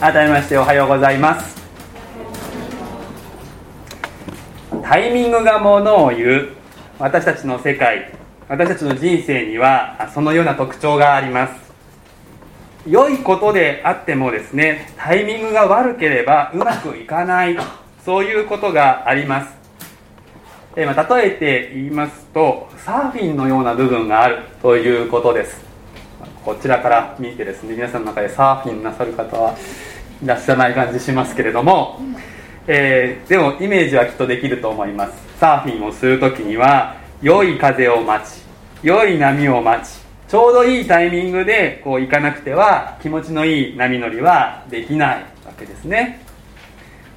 改めましておはようございます。タイミングがものを言う。私たちの世界私たちの人生にはそのような特徴があります。良いことであってもですねタイミングが悪ければうまくいかない。そういうことがあります。えまあ、例えて言いますとサーフィンのような部分がある。ということです。こちらから見てですね皆さんの中でサーフィンなさる方はらっしゃない感じしますけれども、えー、でもイメージはきっとできると思います。サーフィンをする時には良い風を待ち良い波を待ちちょうどいいタイミングでこう行かなくては気持ちのいい波乗りはできないわけですね。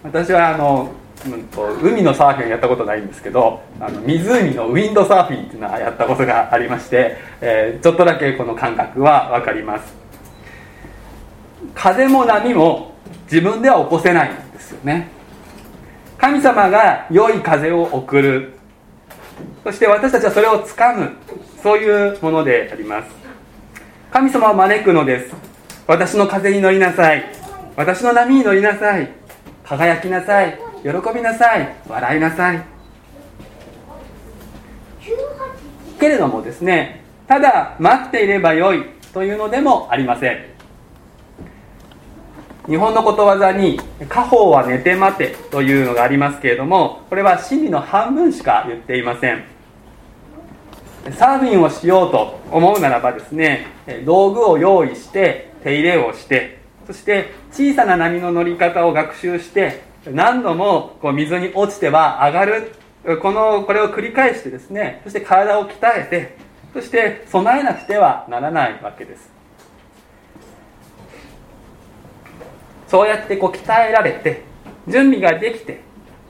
私はあのうんと、海のサーフィンやったことないんですけどあの湖のウィンドサーフィンっていうのはやったことがありまして、えー、ちょっとだけこの感覚は分かります。風も波も自分では起こせないんですよね。神様が良い風を送る。そして私たちはそれをつかむ。そういうものであります。神様を招くのです。私の風に乗りなさい。私の波に乗りなさい。輝きなさい。喜びなさい。笑いなさい。けれどもですねただ待っていればよいというのでもありません。日本のことわざに「家宝は寝て待て」というのがありますけれどもこれは真理の半分しか言っていません。サーフィンをしようと思うならばですね道具を用意して手入れをしてそして小さな波の乗り方を学習して何度もこう水に落ちては上がる。このこれを繰り返してですねそして体を鍛えてそして備えなくてはならないわけです。そうやってこう鍛えられて準備ができて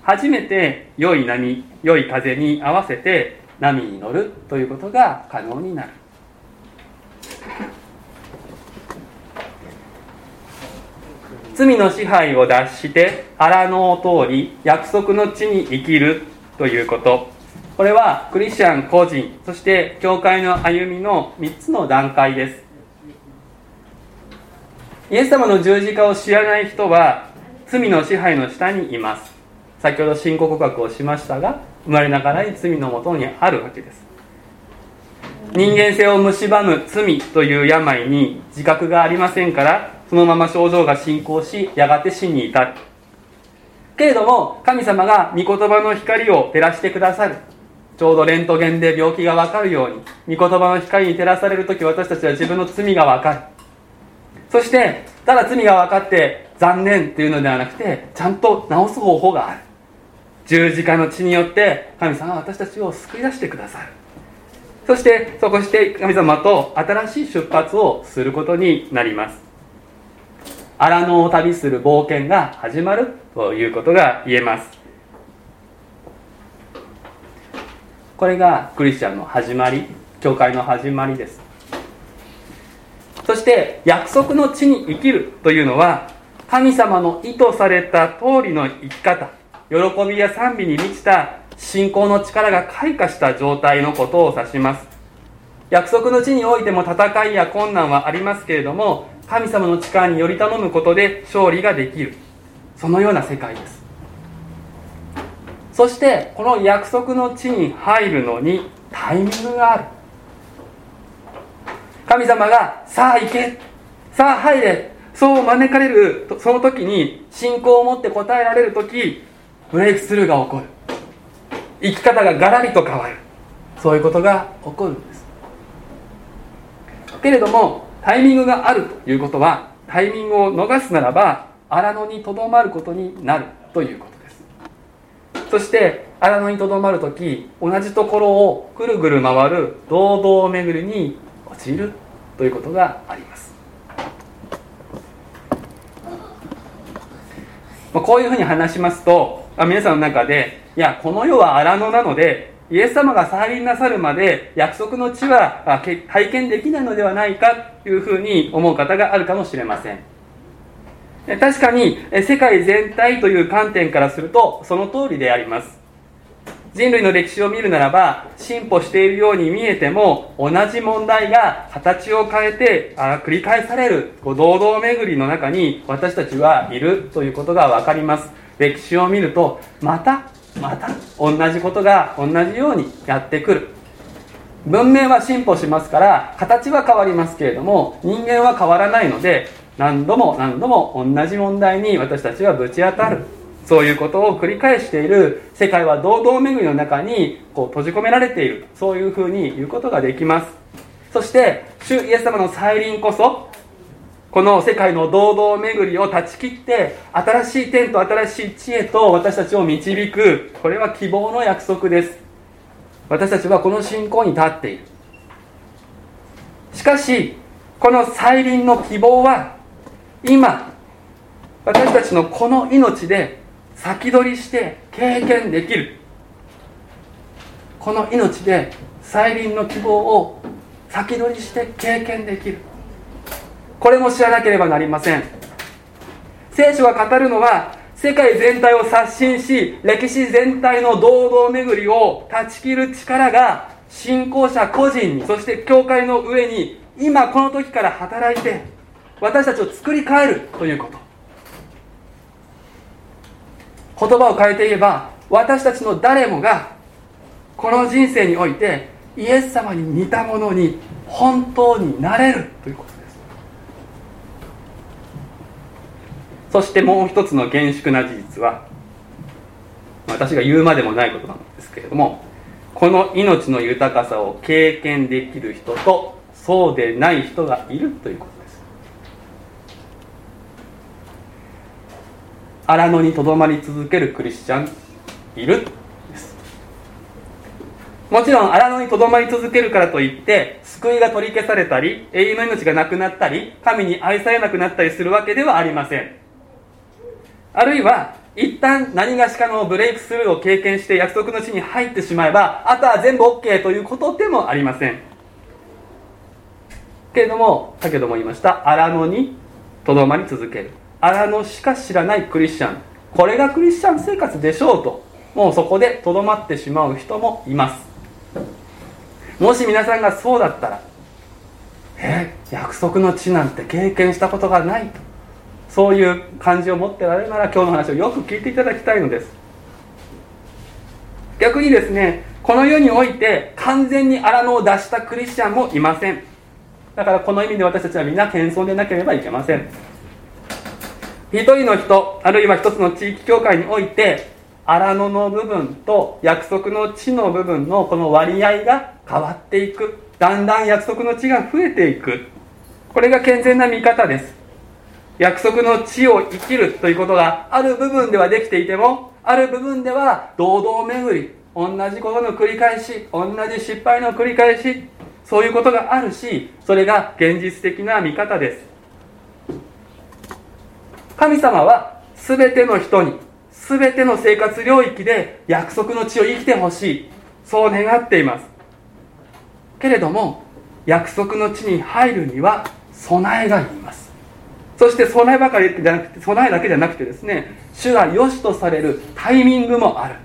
初めて良い波良い風に合わせて波に乗るということが可能になる。罪の支配を脱して荒野を通り約束の地に生きるということ。これはクリスチャン個人そして教会の歩みの3つの段階です。イエス様の十字架を知らない人は罪の支配の下にいます。先ほど信仰告白をしましたが生まれながらに罪のもとにあるわけです。人間性を蝕む罪という病に自覚がありませんからそのまま症状が進行しやがて死に至る。けれども神様が御言葉の光を照らしてくださる。ちょうどレントゲンで病気が分かるように御言葉の光に照らされる時私たちは自分の罪が分かる。そしてただ罪が分かって残念っていうのではなくてちゃんと治す方法がある。十字架の血によって神様は私たちを救い出してくださる。そしてそこして神様と新しい出発をすることになります。荒野を旅する冒険が始まるということが言えます。これがクリスチャンの始まり教会の始まりです。そして約束の地に生きるというのは神様の意図された通りの生き方喜びや賛美に満ちた信仰の力が開花した状態のことを指します。約束の地においても戦いや困難はありますけれども神様の力により頼むことで勝利ができる。そのような世界です。そしてこの約束の地に入るのにタイミングがある。神様がさあ行けさあ入れそう招かれるその時に信仰を持って答えられる時ブレイクスルーが起こる。生き方がガラリと変わる。そういうことが起こるんです。けれどもタイミングがあるということはタイミングを逃すならば荒野にとどまることになるということです。そして荒野にとどまる時同じところをぐるぐる回る堂々巡りに陥る。ということがあります。まこういうふうに話しますとあ皆さんの中でいやこの世は荒野なのでイエス様が再臨なさるまで約束の地は体験できないのではないかというふうに思う方があるかもしれません。確かに世界全体という観点からするとその通りであります。人類の歴史を見るならば進歩しているように見えても同じ問題が形を変えてあ繰り返されるこう堂々巡りの中に私たちはいるということが分かります。歴史を見るとまたまた同じことが同じようにやってくる。文明は進歩しますから形は変わりますけれども人間は変わらないので何度も何度も同じ問題に私たちはぶち当たる。そういうことを繰り返している世界は堂々巡りの中にこう閉じ込められているそういうふうに言うことができます。そして主イエス様の再臨こそこの世界の堂々巡りを断ち切って新しい天と新しい地へと私たちを導く。これは希望の約束です。私たちはこの信仰に立っている。しかしこの再臨の希望は今私たちのこの命で先取りして経験できる。この命で再臨の希望を先取りして経験できる。これも知らなければなりません。聖書が語るのは世界全体を刷新し歴史全体の堂々巡りを断ち切る力が信仰者個人にそして教会の上に今この時から働いて私たちを作り変えるということ。言葉を変えて言えば私たちの誰もがこの人生においてイエス様に似たものに本当になれるということです。そしてもう一つの厳粛な事実は私が言うまでもないことなんですけれどもこの命の豊かさを経験できる人とそうでない人がいるということです荒野にとどまり続けるクリスチャンいる？もちろん荒野にとどまり続けるからといって救いが取り消されたり永遠の命がなくなったり神に愛されなくなったりするわけではありません。あるいは一旦何がしかのブレイクスルーを経験して約束の地に入ってしまえばあとは全部 OK ということでもありません。けれども先ほども言いました荒野にとどまり続ける。荒野しか知らないクリスチャン。これがクリスチャン生活でしょうと。もうそこでとどまってしまう人もいます。もし皆さんがそうだったらえ約束の地なんて経験したことがないと。そういう感じを持ってられるなら今日の話をよく聞いていただきたいのです。逆にですねこの世において完全に荒野を出したクリスチャンもいません。だからこの意味で私たちはみんな謙遜でなければいけません。一人の人あるいは一つの地域教会において荒野の部分と約束の地の部分のこの割合が変わっていく。だんだん約束の地が増えていく。これが健全な見方です。約束の地を生きるということがある部分ではできていてもある部分では堂々巡り同じことの繰り返し同じ失敗の繰り返しそういうことがあるしそれが現実的な見方です。神様は全ての人に全ての生活領域で約束の地を生きてほしい。そう願っています。けれども約束の地に入るには備えがいります。そして備えばかりじゃなくて備えだけじゃなくてですね主が良しとされるタイミングもある。んで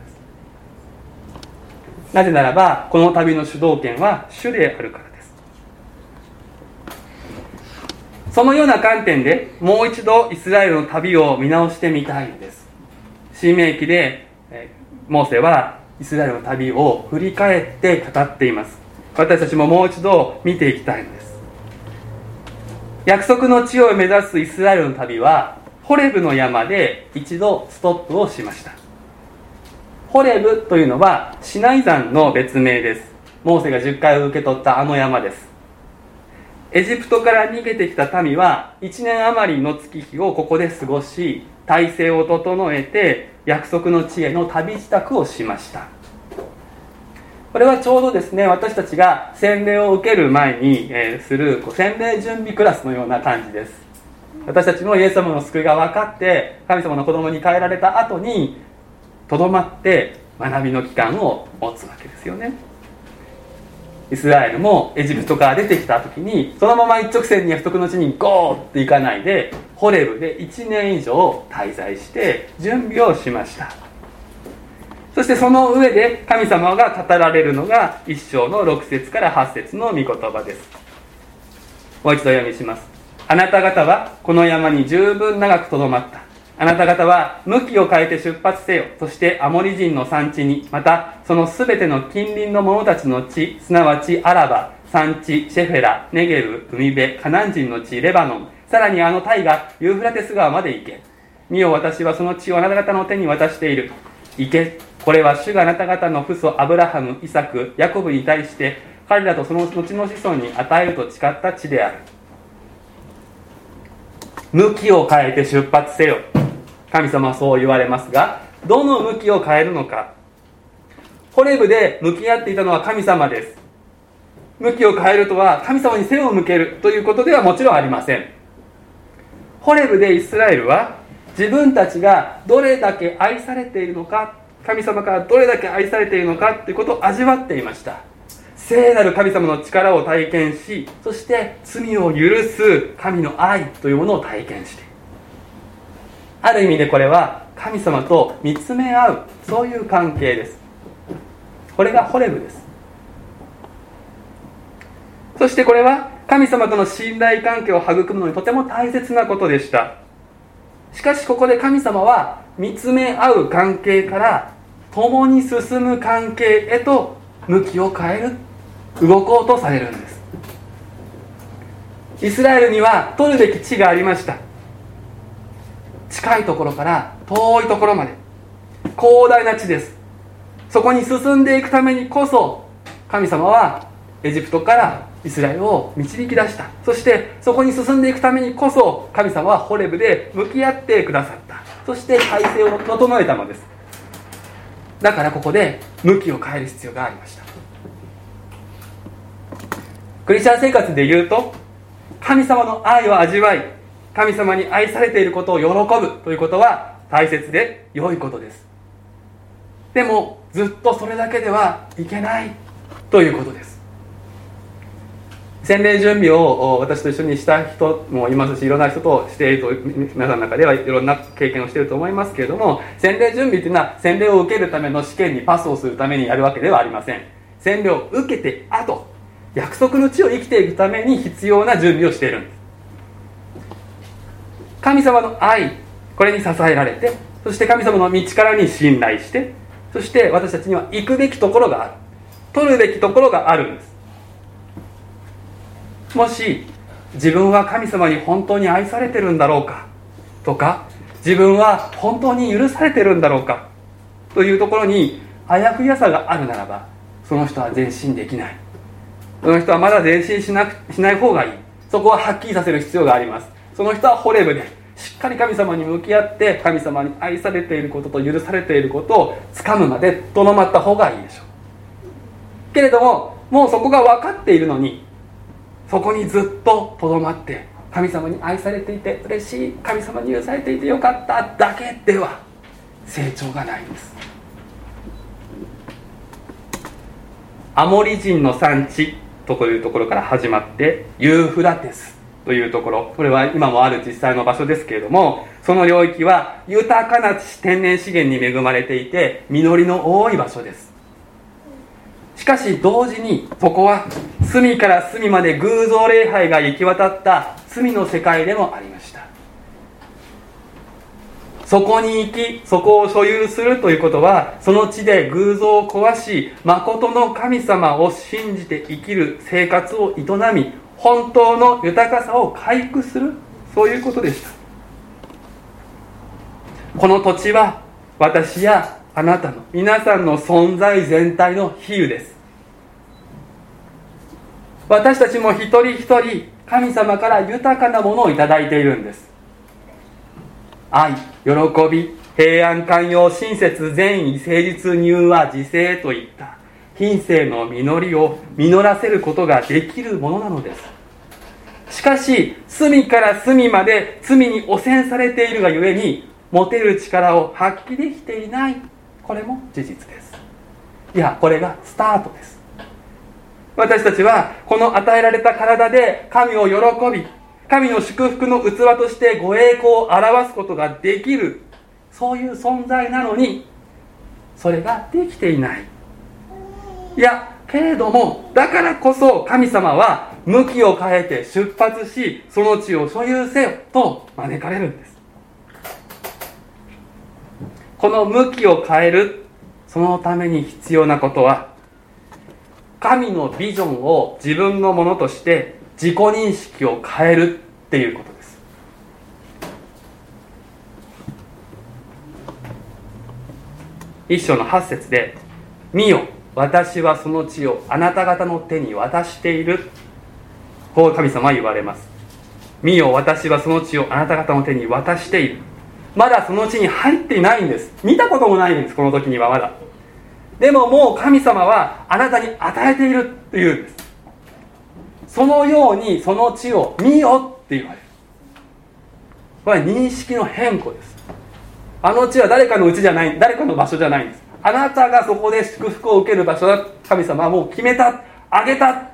すなぜならばこの旅の主導権は主であるからですそのような観点でもう一度イスラエルの旅を見直してみたいんです。新明記でモーセはイスラエルの旅を振り返って語っています。私たちももう一度見ていきたいんです。約束の地を目指すイスラエルの旅はホレブの山で一度ストップをしました。ホレブというのはシナイ山の別名です。モーセが10回受け取ったあの山です。エジプトから逃げてきた民は1年余りの月日をここで過ごし体制を整えて約束の地への旅支度をしました。これはちょうどですね私たちが洗礼を受ける前に、え、するこう洗礼準備クラスのような感じです。私たちもイエス様の救いが分かって神様の子供に変えられた後にとどまって学びの期間を持つわけですよね。イスラエルもエジプトから出てきた時にそのまま一直線に約束の地にゴーって行かないでホレブで1年以上滞在して準備をしました。そしてその上で神様が語られるのが一章の6節から8節の御言葉です。もう一度読みします。あなた方はこの山に十分長くとどまった。あなた方は向きを変えて出発せよ。そしてアモリ人の産地にまたそのすべての近隣の者たちの地すなわちアラバ産地シェフェラネゲル海辺カナン人の地レバノンさらにあのタイがユーフラテス川まで行け。見よ私はその地をあなた方の手に渡している。行け。これは主があなた方の父祖アブラハムイサクヤコブに対して彼らとその後の子孫に与えると誓った地である。向きを変えて出発せよ。神様はそう言われますがどの向きを変えるのか。ホレブで向き合っていたのは神様です。向きを変えるとは神様に背を向けるということではもちろんありません。ホレブでイスラエルは自分たちがどれだけ愛されているのか神様からどれだけ愛されているのかということを味わっていました。聖なる神様の力を体験しそして罪を許す神の愛というものを体験してある意味でこれは神様と見つめ合うそういう関係です。これがホレブです。そしてこれは神様との信頼関係を育むのにとても大切なことでした。しかしここで神様は見つめ合う関係から共に進む関係へと向きを変える動こうとされるんです。イスラエルには取るべき地がありました。近いところから遠いところまで。広大な地です。そこに進んでいくためにこそ神様はエジプトからイスラエルを導き出した。そしてそこに進んでいくためにこそ神様はホレブで向き合ってくださった。そして体制を整えたのです。だからここで向きを変える必要がありました。クリスチャン生活で言うと神様の愛を味わい神様に愛されていることを喜ぶということは大切で良いことです。でもずっとそれだけではいけないということです。洗礼準備を私と一緒にした人もいますしいろんな人としていると皆さんの中ではいろんな経験をしていると思いますけれども洗礼準備というのは洗礼を受けるための試験にパスをするためにやるわけではありません。洗礼を受けて後約束の地を生きていくために必要な準備をしているんです。神様の愛これに支えられてそして神様の道からに信頼してそして私たちには行くべきところがある。取るべきところがあるんです。もし自分は神様に本当に愛されてるんだろうかとか自分は本当に許されてるんだろうかというところにあやふやさがあるならばその人は前進できない。その人はまだ前進しなくしない方がいい。そこははっきりさせる必要があります。その人はホレブでしっかり神様に向き合って神様に愛されていることと許されていることをつかむまでとどまった方がいいでしょう。けれどももうそこが分かっているのにそこにずっととどまって神様に愛されていて嬉しい神様に許されていてよかっただけでは成長がないんです。アモリ人の産地というところから始まってユーフラテス。というところ。これは今もある実際の場所ですけれどもその領域は豊かな天然資源に恵まれていて実りの多い場所です。しかし同時にそこは隅から隅まで偶像礼拝が行き渡った罪の世界でもありました。そこに行きそこを所有するということはその地で偶像を壊し誠の神様を信じて生きる生活を営み本当の豊かさを回復するそういうことでした。この土地は私やあなたの皆さんの存在全体の比喩です。私たちも一人一人神様から豊かなものを頂いているんです。愛喜び平安寛容親切善意誠実柔和自制といった。品性の実りを実らせることができるものなのです。しかし隅から隅まで罪に汚染されているがゆえに持てる力を発揮できていない。これも事実です。いやこれがスタートです。私たちはこの与えられた体で神を喜び神の祝福の器としてご栄光を表すことができる。そういう存在なのにそれができていない。いやけれどもだからこそ神様は向きを変えて出発しその地を所有せよと招かれるんです。この向きを変えるそのために必要なことは神のビジョンを自分のものとして自己認識を変えるっていうことです。一章の8節で「見よ。私はその地をあなた方の手に渡している」こう神様は言われます。見よ私はその地をあなた方の手に渡している。まだその地に入っていないんです。見たこともないんですこの時にはまだ。でももう神様はあなたに与えているっていうんです。そのようにその地を見よって言われる。これは認識の変更です。あの地は誰かのうちじゃない誰かの場所じゃないんです。あなたがそこで祝福を受ける場所だ神様はもう決めた。あげた。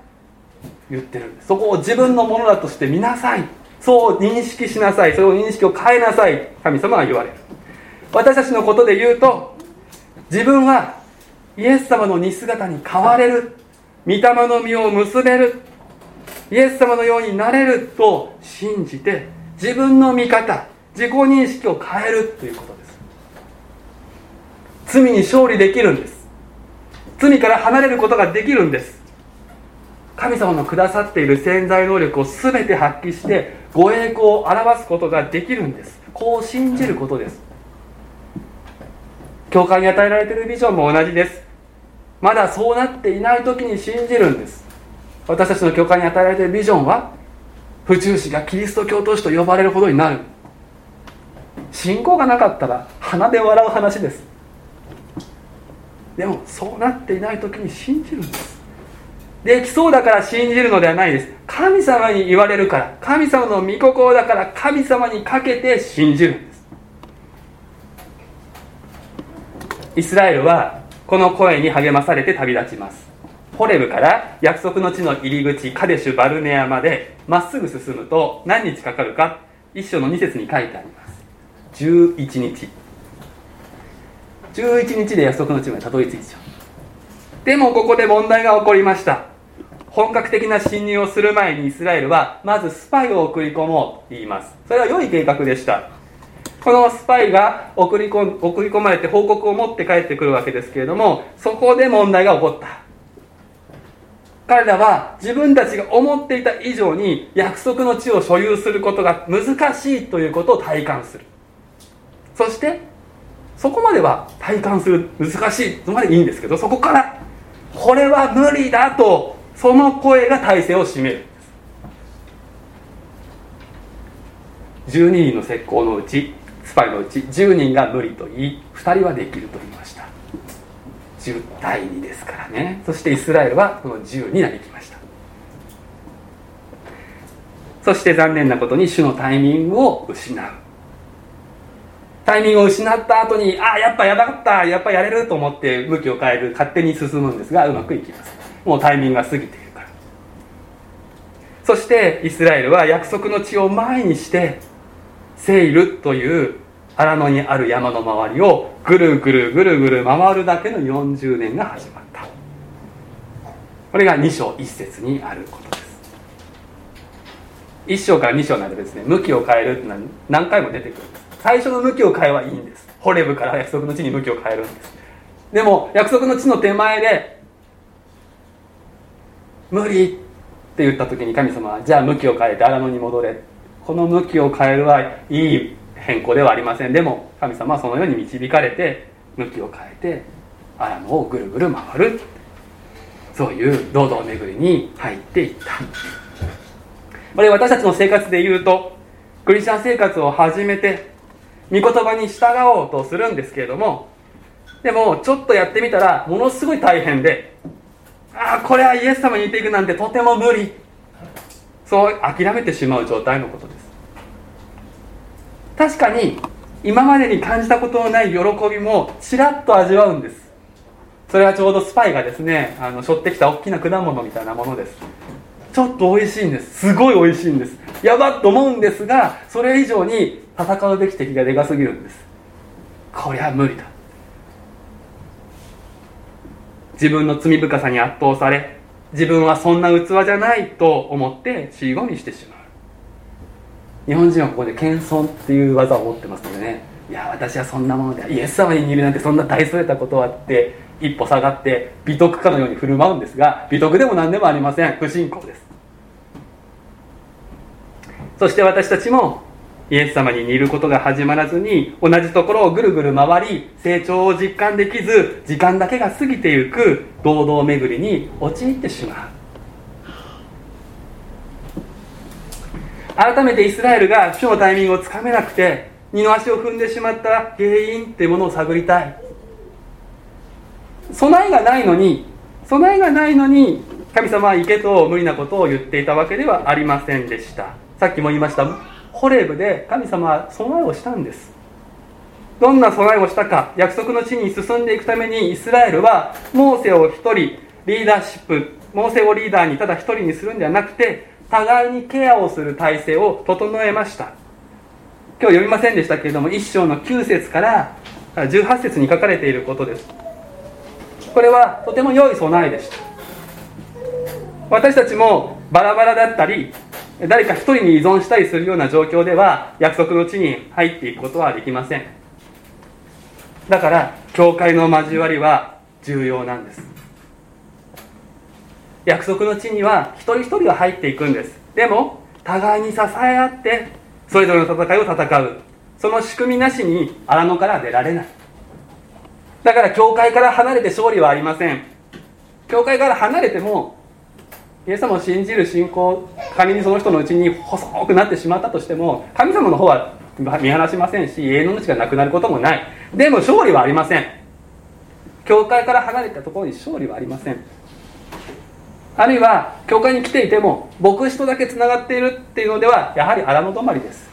言ってるそこを自分のものだとして見なさい。そう認識しなさい。それを認識を変えなさい。神様は言われる。私たちのことで言うと自分はイエス様の似姿に変われる。御霊の実を結べる。イエス様のようになれると信じて自分の見方自己認識を変えるということ。罪に勝利できるんです。罪から離れることができるんです。神様のくださっている潜在能力を全て発揮してご栄光を表すことができるんです。こう信じることです。教会に与えられているビジョンも同じです。まだそうなっていない時に信じるんです。私たちの教会に与えられているビジョンは府中市がキリスト教徒師と呼ばれるほどになる。信仰がなかったら鼻で笑う話です。でもそうなっていない時に信じるんです。できそうだから信じるのではないです。神様に言われるから神様の御心だから神様にかけて信じるんです。イスラエルはこの声に励まされて旅立ちます。ホレブから約束の地の入り口カデシュ・バルネアまでまっすぐ進むと何日かかるか一章の2節に書いてあります。11日。11日で約束の地までたどり着いちゃうでもここで問題が起こりました。本格的な侵入をする前にイスラエルはまずスパイを送り込もうと言います。それは良い計画でした。このスパイが送り込送り込まれて報告を持って帰ってくるわけですけれどもそこで問題が起こった。彼らは自分たちが思っていた以上に約束の地を所有することが難しいということを体感する。そしてそこまでは体感する難しいそこまでいいんですけどそこからこれは無理だとその声が体制を占める。12人の石膏のうちスパイのうち10人が無理と言い2人はできると言いました。10対2ですからね。そしてイスラエルはこの10になりきました。そして残念なことに主のタイミングを失う。タイミングを失った後にああやっぱやばかったやっぱやれると思って向きを変える勝手に進むんですがうまくいきます。もうタイミングが過ぎているから。そしてイスラエルは約束の地を前にしてセイルという荒野にある山の周りをぐるぐるぐるぐる回るだけの40年が始まった。これが2章1節にあることです。1章から2章なのでですね向きを変えるっていうのは何回も出てくるんです。最初の向きを変えはいいんです。ホレブから約束の地に向きを変えるんです。でも約束の地の手前で無理って言った時に神様はじゃあ向きを変えて荒野に戻れ。この向きを変えるはいい変更ではありません。でも神様はそのように導かれて向きを変えて荒野をぐるぐる回る。そういう堂々巡りに入っていった。これ私たちの生活で言うとクリスチャン生活を始めて御言葉に従おうとするんですけれどもでもちょっとやってみたらものすごい大変でああこれはイエス様に似ていくなんてとても無理。そう諦めてしまう状態のことです。確かに今までに感じたことのない喜びもちらっと味わうんです。それはちょうどスパイがですねあの背負ってきた大きな果物みたいなものです。ちょっと美味しいんです。すごい美味しいんです。やばっと思うんですがそれ以上に戦うべき敵がでかすぎるんです。こりゃ無理だ。自分の罪深さに圧倒され自分はそんな器じゃないと思って尻込みしてしまう。日本人はここで謙遜っていう技を持ってますのでね。いや私はそんなものでイエス様に似るなんてそんな大それたことはって一歩下がって美徳かのように振る舞うんですが美徳でも何でもありません。不信仰です。そして私たちもイエス様に似ることが始まらずに同じところをぐるぐる回り成長を実感できず時間だけが過ぎてゆく堂々巡りに陥ってしまう。改めてイスラエルが主のタイミングをつかめなくて二の足を踏んでしまった原因っていうものを探りたい。備えがないのに備えがないのに神様は行けと無理なことを言っていたわけではありませんでした。さっきも言いましたホレブで神様は備えをしたんです。どんな備えをしたか約束の地に進んでいくためにイスラエルはモーセを一人リーダーシップモーセをリーダーにただ一人にするんではなくて互いにケアをする体制を整えました。今日読みませんでしたけれども1章の9節から18節に書かれていることです。これはとても良い備えでした。私たちもバラバラだったり誰か一人に依存したりするような状況では約束の地に入っていくことはできません。だから教会の交わりは重要なんです。約束の地には一人一人が入っていくんです。でも互いに支え合ってそれぞれの戦いを戦う。その仕組みなしに荒野から出られない。だから教会から離れて勝利はありません。教会から離れてもイエス様を信じる信仰仮にその人のうちに細くなってしまったとしても神様の方は見放しませんし永遠の命がなくなることもない。でも勝利はありません。教会から離れたところに勝利はありません。あるいは教会に来ていても牧師とだけつながっているっていうのではやはり荒野止まりです。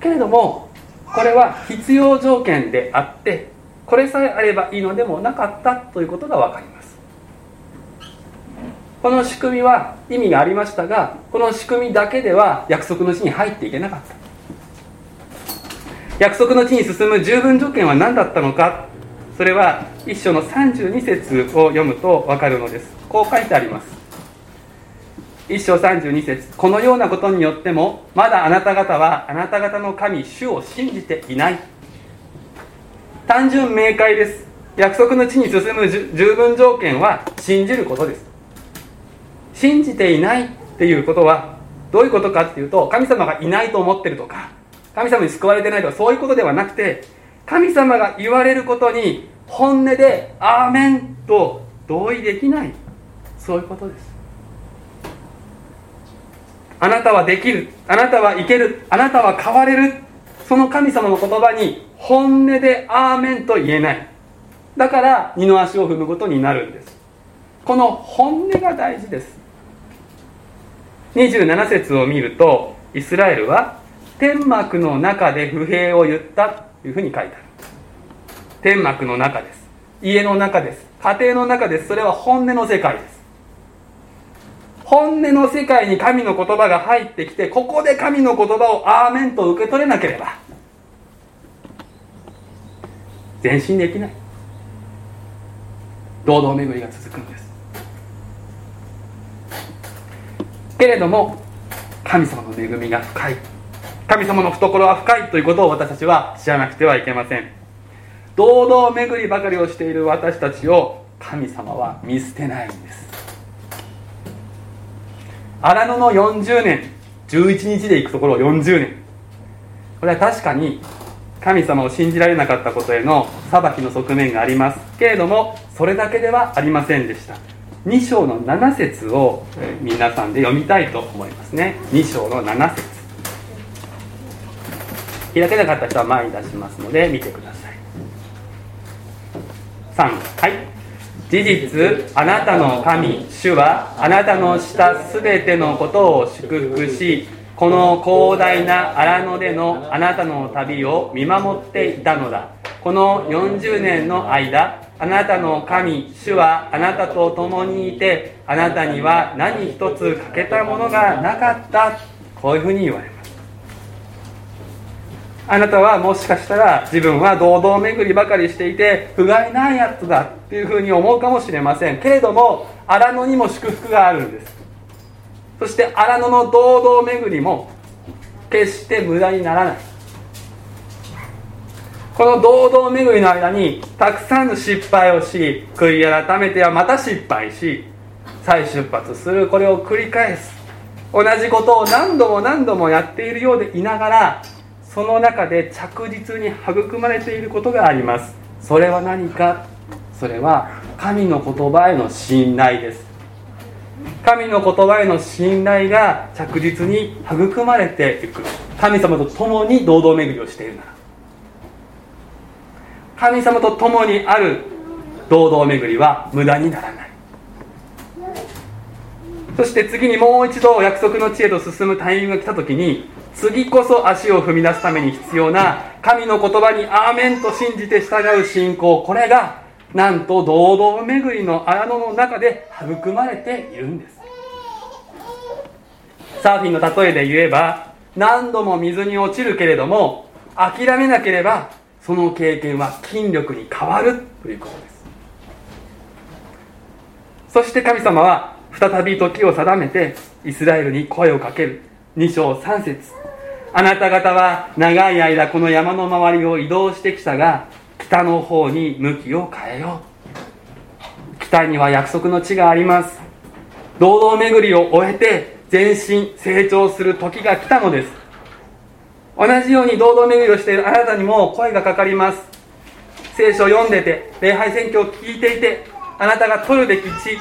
けれどもこれは必要条件であってこれさえあればいいのでもなかったということが分かります。この仕組みは意味がありましたがこの仕組みだけでは約束の地に入っていけなかった。約束の地に進む十分条件は何だったのかそれは一章の32節を読むと分かるのです。こう書いてあります。一章32節このようなことによってもまだあなた方はあなた方の神主を信じていない。単純明快です。約束の地に進む十分条件は信じることです。信じていないっていうことはどういうことかっていうと神様がいないと思ってるとか神様に救われてないとかそういうことではなくて神様が言われることに本音で「アーメン」と同意できないそういうことです。あなたはできるあなたはいけるあなたは変われるその神様の言葉に本音で「アーメン」と言えない。だから二の足を踏むことになるんです。この本音が大事です。27節を見るとイスラエルは天幕の中で不平を言ったというふうに書いてある。天幕の中です。家の中です。家庭の中です。それは本音の世界です。本音の世界に神の言葉が入ってきてここで神の言葉をアーメンと受け取れなければ前進できない。堂々巡りが続くんです。けれども神様の恵みが深い。神様の懐は深いということを私たちは知らなくてはいけません。堂々巡りばかりをしている私たちを神様は見捨てないんです。荒野の40年。11日で行くところ40年。これは確かに神様を信じられなかったことへの裁きの側面がありますけれどもそれだけではありませんでした。2章の7節を皆さんで読みたいと思いますね。2章の7節。開けなかった人は前に出しますので見てください。3はい。事実あなたの神主はあなたのしたすべてのことを祝福しこの広大な荒野でのあなたの旅を見守っていたのだこの40年の間あなたの神主はあなたと共にいてあなたには何一つ欠けたものがなかった。こういうふうに言われます。あなたはもしかしたら自分は堂々巡りばかりしていて不甲斐ないやつだっていうふうに思うかもしれません。けれども荒野にも祝福があるんです。そして荒野の堂々巡りも決して無駄にならない。この堂々巡りの間にたくさんの失敗をし悔い改めてはまた失敗し再出発する。これを繰り返す。同じことを何度も何度もやっているようでいながらその中で着実に育まれていることがあります。それは何か？それは神の言葉への信頼です。神の言葉への信頼が着実に育まれていく。神様と共に堂々巡りをしているなら。神様と共にある堂々巡りは無駄にならない。そして次にもう一度約束の地へと進むタイミングが来た時に次こそ足を踏み出すために必要な神の言葉にアーメンと信じて従う信仰これがなんと堂々巡りの荒野の中で育まれているんです。サーフィンの例えで言えば何度も水に落ちるけれども諦めなければその経験は筋力に変わるということです。そして神様は再び時を定めてイスラエルに声をかける。2章3節。あなた方は長い間この山の周りを移動してきたが北の方に向きを変えよう。北には約束の地があります。堂々巡りを終えて前進成長する時が来たのです。同じように堂々巡りをしているあなたにも声がかかります。聖書を読んでて礼拝選挙を聞いていてあなたが取るべき地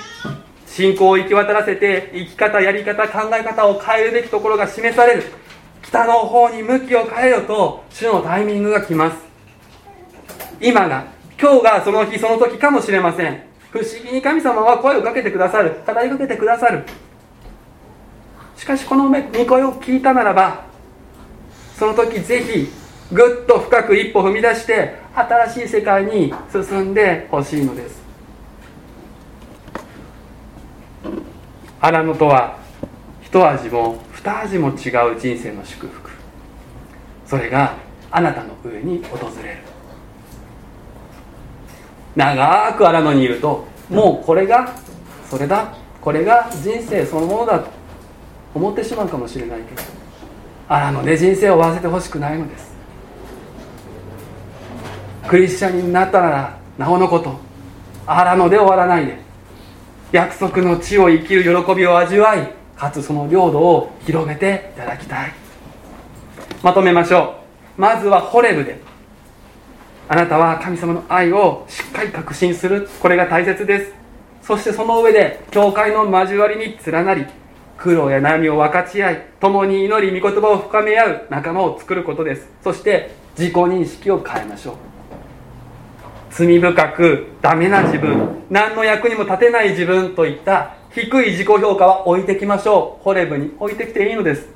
信仰を行き渡らせて生き方やり方考え方を変えるべきところが示される北の方に向きを変えよと主のタイミングが来ます。今が今日がその日その時かもしれません。不思議に神様は声をかけてくださる。語りかけてくださる。しかしこの御声を聞いたならばその時ぜひぐっと深く一歩踏み出して新しい世界に進んでほしいのです。荒野とは一味も二味も違う人生の祝福。それがあなたの上に訪れる。長く荒野にいるともうこれがそれだ。これが人生そのものだと思ってしまうかもしれないけど。荒野で人生を終わらせてほしくないのです。クリスチャンになったならなおのこと荒野で終わらないで約束の地を生きる喜びを味わいかつその領土を広げていただきたい。まとめましょう。まずはホレブであなたは神様の愛をしっかり確信する。これが大切です。そしてその上で教会の交わりに連なり苦労や悩みを分かち合い共に祈り御言葉を深め合う仲間を作ることです。そして自己認識を変えましょう。罪深くダメな自分何の役にも立てない自分といった低い自己評価は置いてきましょう。ホレブに置いてきていいのです。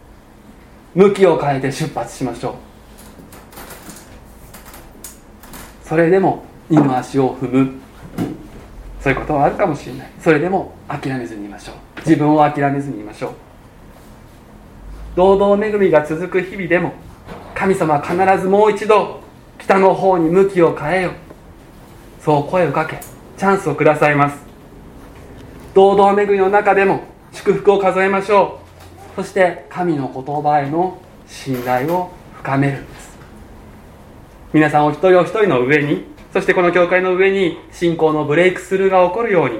向きを変えて出発しましょう。それでも二の足を踏む。そういうことはあるかもしれない。それでも諦めずにいましょう。自分を諦めずにいましょう。堂々恵みが続く日々でも神様は必ずもう一度北の方に向きを変えよそう声をかけチャンスをくださいます。堂々巡りの中でも祝福を数えましょう。そして神の言葉への信頼を深めるんです。皆さんお一人お一人の上にそしてこの教会の上に信仰のブレイクスルーが起こるように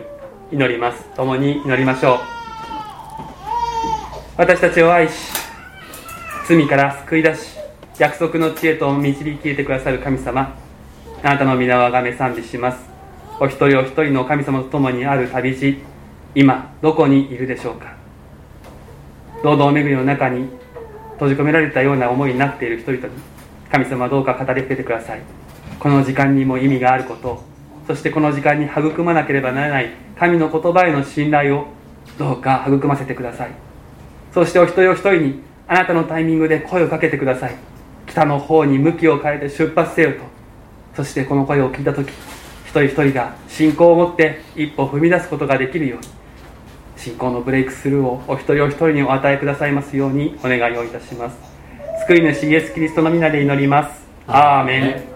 祈ります。共に祈りましょう。私たちを愛し罪から救い出し約束の知恵と導き入れてくださる神様あなたの皆をあがめ賛美します。お一人お一人の神様と共にある旅路今どこにいるでしょうか。堂々巡りの中に閉じ込められたような思いになっている人々に神様どうか語りかけてください。この時間にも意味があることをそしてこの時間に育まなければならない神の言葉への信頼をどうか育ませてください。そしてお一人お一人にあなたのタイミングで声をかけてください。北の方に向きを変えて出発せよと。そしてこの声を聞いた時一人一人が信仰を持って一歩踏み出すことができるように信仰のブレイクスルーをお一人お一人にお与えくださいますようにお願いをいたします。救い主イエス・キリストの皆で祈ります。アーメン。